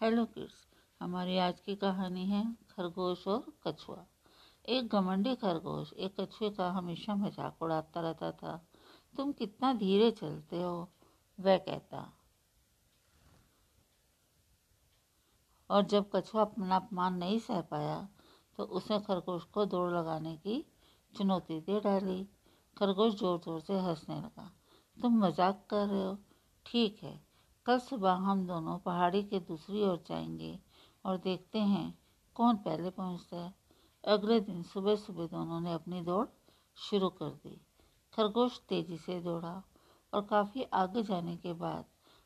Hello kids, हमारी आज की कहानी है खरगोश और कछुआ। एक घमंडी खरगोश, एक कछुए का हमेशा मज़ाक उड़ाता रहता था। तुम कितना धीरे चलते हो, वह कहता। और जब कछुआ अपना अपमान नहीं सह पाया तो उसने खरगोश को दौड़ लगाने की चुनौती दे डाली। खरगोश ज़ोर ज़ोर से हंसने लगा। तुम मज़ाक कर रहे हो? ठीक है। कल सुबह हम दोनों पहाड़ी के दूसरी ओर जाएँगे और देखते हैं कौन पहले पहुँचता है। अगले दिन सुबह सुबह दोनों ने अपनी दौड़ शुरू कर दी। खरगोश तेज़ी से दौड़ा और काफ़ी आगे जाने के बाद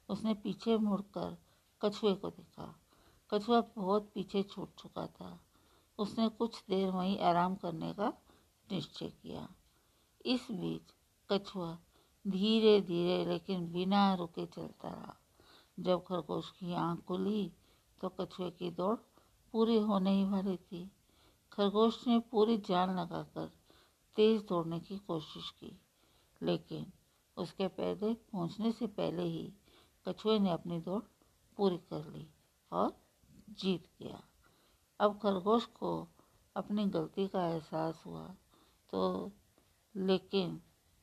उसने पीछे मुड़कर कछुए को देखा। कछुआ बहुत पीछे छूट चुका था। उसने कुछ देर वहीं आराम करने का निश्चय किया। इस बीच कछुआ धीरे धीरे लेकिन बिना रुके चलता रहा। जब खरगोश की आँख खुली तो कछुए की दौड़ पूरी होने ही वाली थी। खरगोश ने पूरी जान लगाकर तेज दौड़ने की कोशिश की, लेकिन उसके पैदे पहुँचने से पहले ही कछुए ने अपनी दौड़ पूरी कर ली और जीत गया। अब खरगोश को अपनी गलती का एहसास हुआ तो लेकिन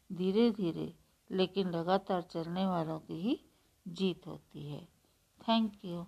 धीरे धीरे लेकिन लगातार चलने वालों की ही जीत होती है। Thank you